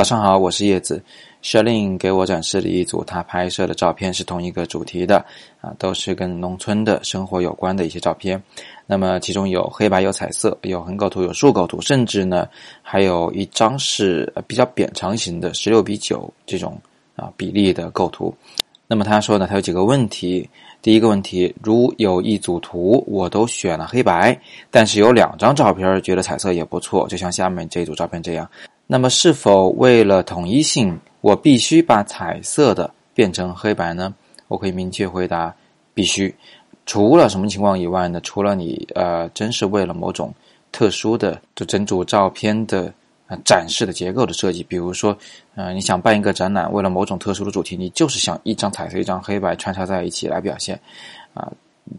早上好，我是叶子。Shalin 给我展示了一组他拍摄的照片，是同一个主题的啊，都是跟农村的生活有关的一些照片。那么其中有黑白，有彩色，有横构图，有竖构图，甚至呢还有一张是比较扁长型的十六比九这种啊比例的构图。那么他说呢，他有几个问题。第一个问题，如有一组图我都选了黑白，但是有两张照片觉得彩色也不错，就像下面这组照片这样。那么是否为了统一性？我必须把彩色的变成黑白呢？我可以明确回答，必须。除了什么情况以外呢？除了你呃，真是为了某种特殊的就整组照片的呃展示的结构的设计，比如说，呃，你想办一个展览，为了某种特殊的主题，你就是想一张彩色一张黑白穿插在一起来表现，啊，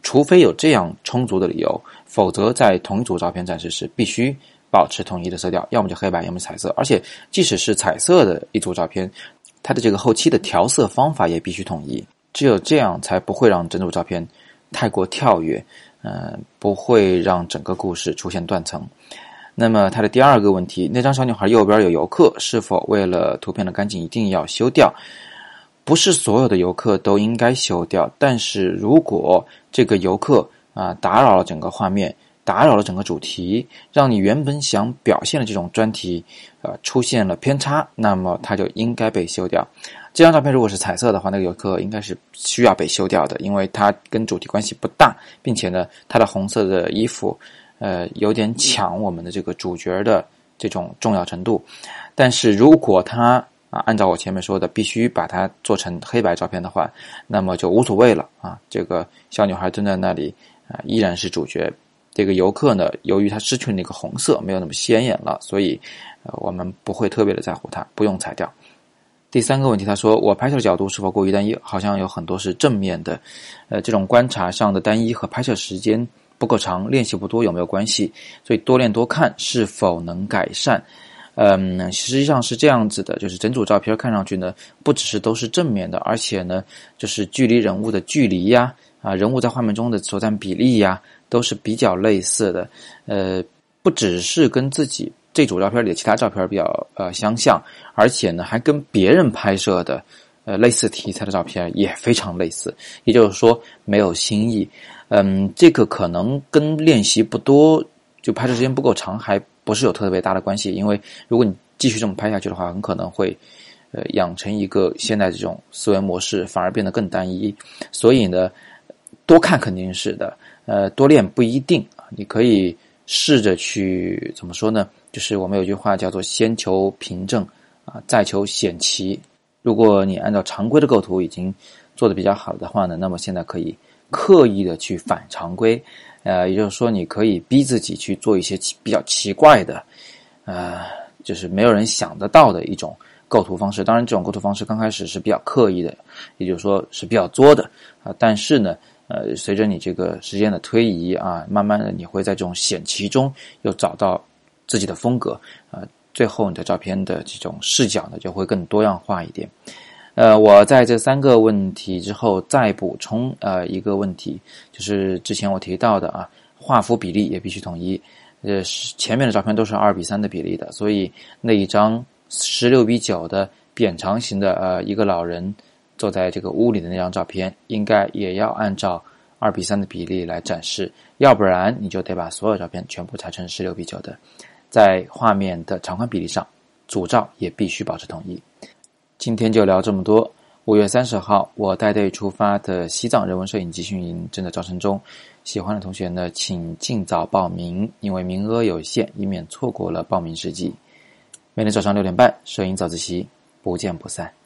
除非有这样充足的理由，否则在同一组照片展示时必须。保持统一的色调，要么就黑白，要么彩色。而且，即使是彩色的一组照片，它的这个后期的调色方法也必须统一。只有这样，才不会让整组照片太过跳跃，嗯，不会让整个故事出现断层。那么，它的第二个问题，那张小女孩右边有游客，是否为了图片的干净一定要修掉？不是所有的游客都应该修掉，但是如果这个游客啊打扰了整个画面。打扰了整个主题，让你原本想表现的这种专题，呃，出现了偏差，那么它就应该被修掉。这张照片如果是彩色的话，那个游客应该是需要被修掉的，因为它跟主题关系不大，并且呢，它的红色的衣服，呃，有点抢我们的这个主角的这种重要程度。但是如果它啊，按照我前面说的，必须把它做成黑白照片的话，那么就无所谓了啊。这个小女孩蹲在那里啊，依然是主角。这个游客呢，由于他失去了那个红色，没有那么显眼了，所以，呃，我们不会特别的在乎它，不用裁掉。第三个问题，他说我拍摄的角度是否过于单一？好像有很多是正面的，呃，这种观察上的单一和拍摄时间不够长、练习不多有没有关系？所以多练多看是否能改善？嗯，实际上是这样子的，就是整组照片看上去呢，不只是都是正面的，而且呢，就是距离人物的距离呀，啊，人物在画面中的所占比例呀。都是比较类似的，呃，不只是跟自己这组照片里的其他照片比较呃相像，而且呢，还跟别人拍摄的呃类似题材的照片也非常类似。也就是说，没有新意。嗯，这个可能跟练习不多，就拍摄时间不够长，还不是有特别大的关系。因为如果你继续这么拍下去的话，很可能会呃养成一个现在这种思维模式，反而变得更单一。所以呢，多看肯定是的。呃，多练不一定啊，你可以试着去怎么说呢？就是我们有句话叫做“先求凭证啊，再求显奇”。如果你按照常规的构图已经做的比较好的话呢，那么现在可以刻意的去反常规，呃，也就是说，你可以逼自己去做一些比较奇怪的，呃，就是没有人想得到的一种构图方式。当然，这种构图方式刚开始是比较刻意的，也就是说是比较作的啊，但是呢。呃，随着你这个时间的推移啊，慢慢的你会在这种险棋中又找到自己的风格啊，最后你的照片的这种视角呢就会更多样化一点。呃，我在这三个问题之后再补充呃一个问题，就是之前我提到的啊，画幅比例也必须统一。呃，前面的照片都是二比三的比例的，所以那一张十六比九的扁长型的呃一个老人。坐在这个屋里的那张照片，应该也要按照二比三的比例来展示，要不然你就得把所有照片全部裁成十六比九的。在画面的长宽比例上，主照也必须保持统一。今天就聊这么多。五月三十号，我带队出发的西藏人文摄影集训营正在招生中，喜欢的同学呢，请尽早报名，因为名额有限，以免错过了报名时机。每天早上六点半，摄影早自习，不见不散。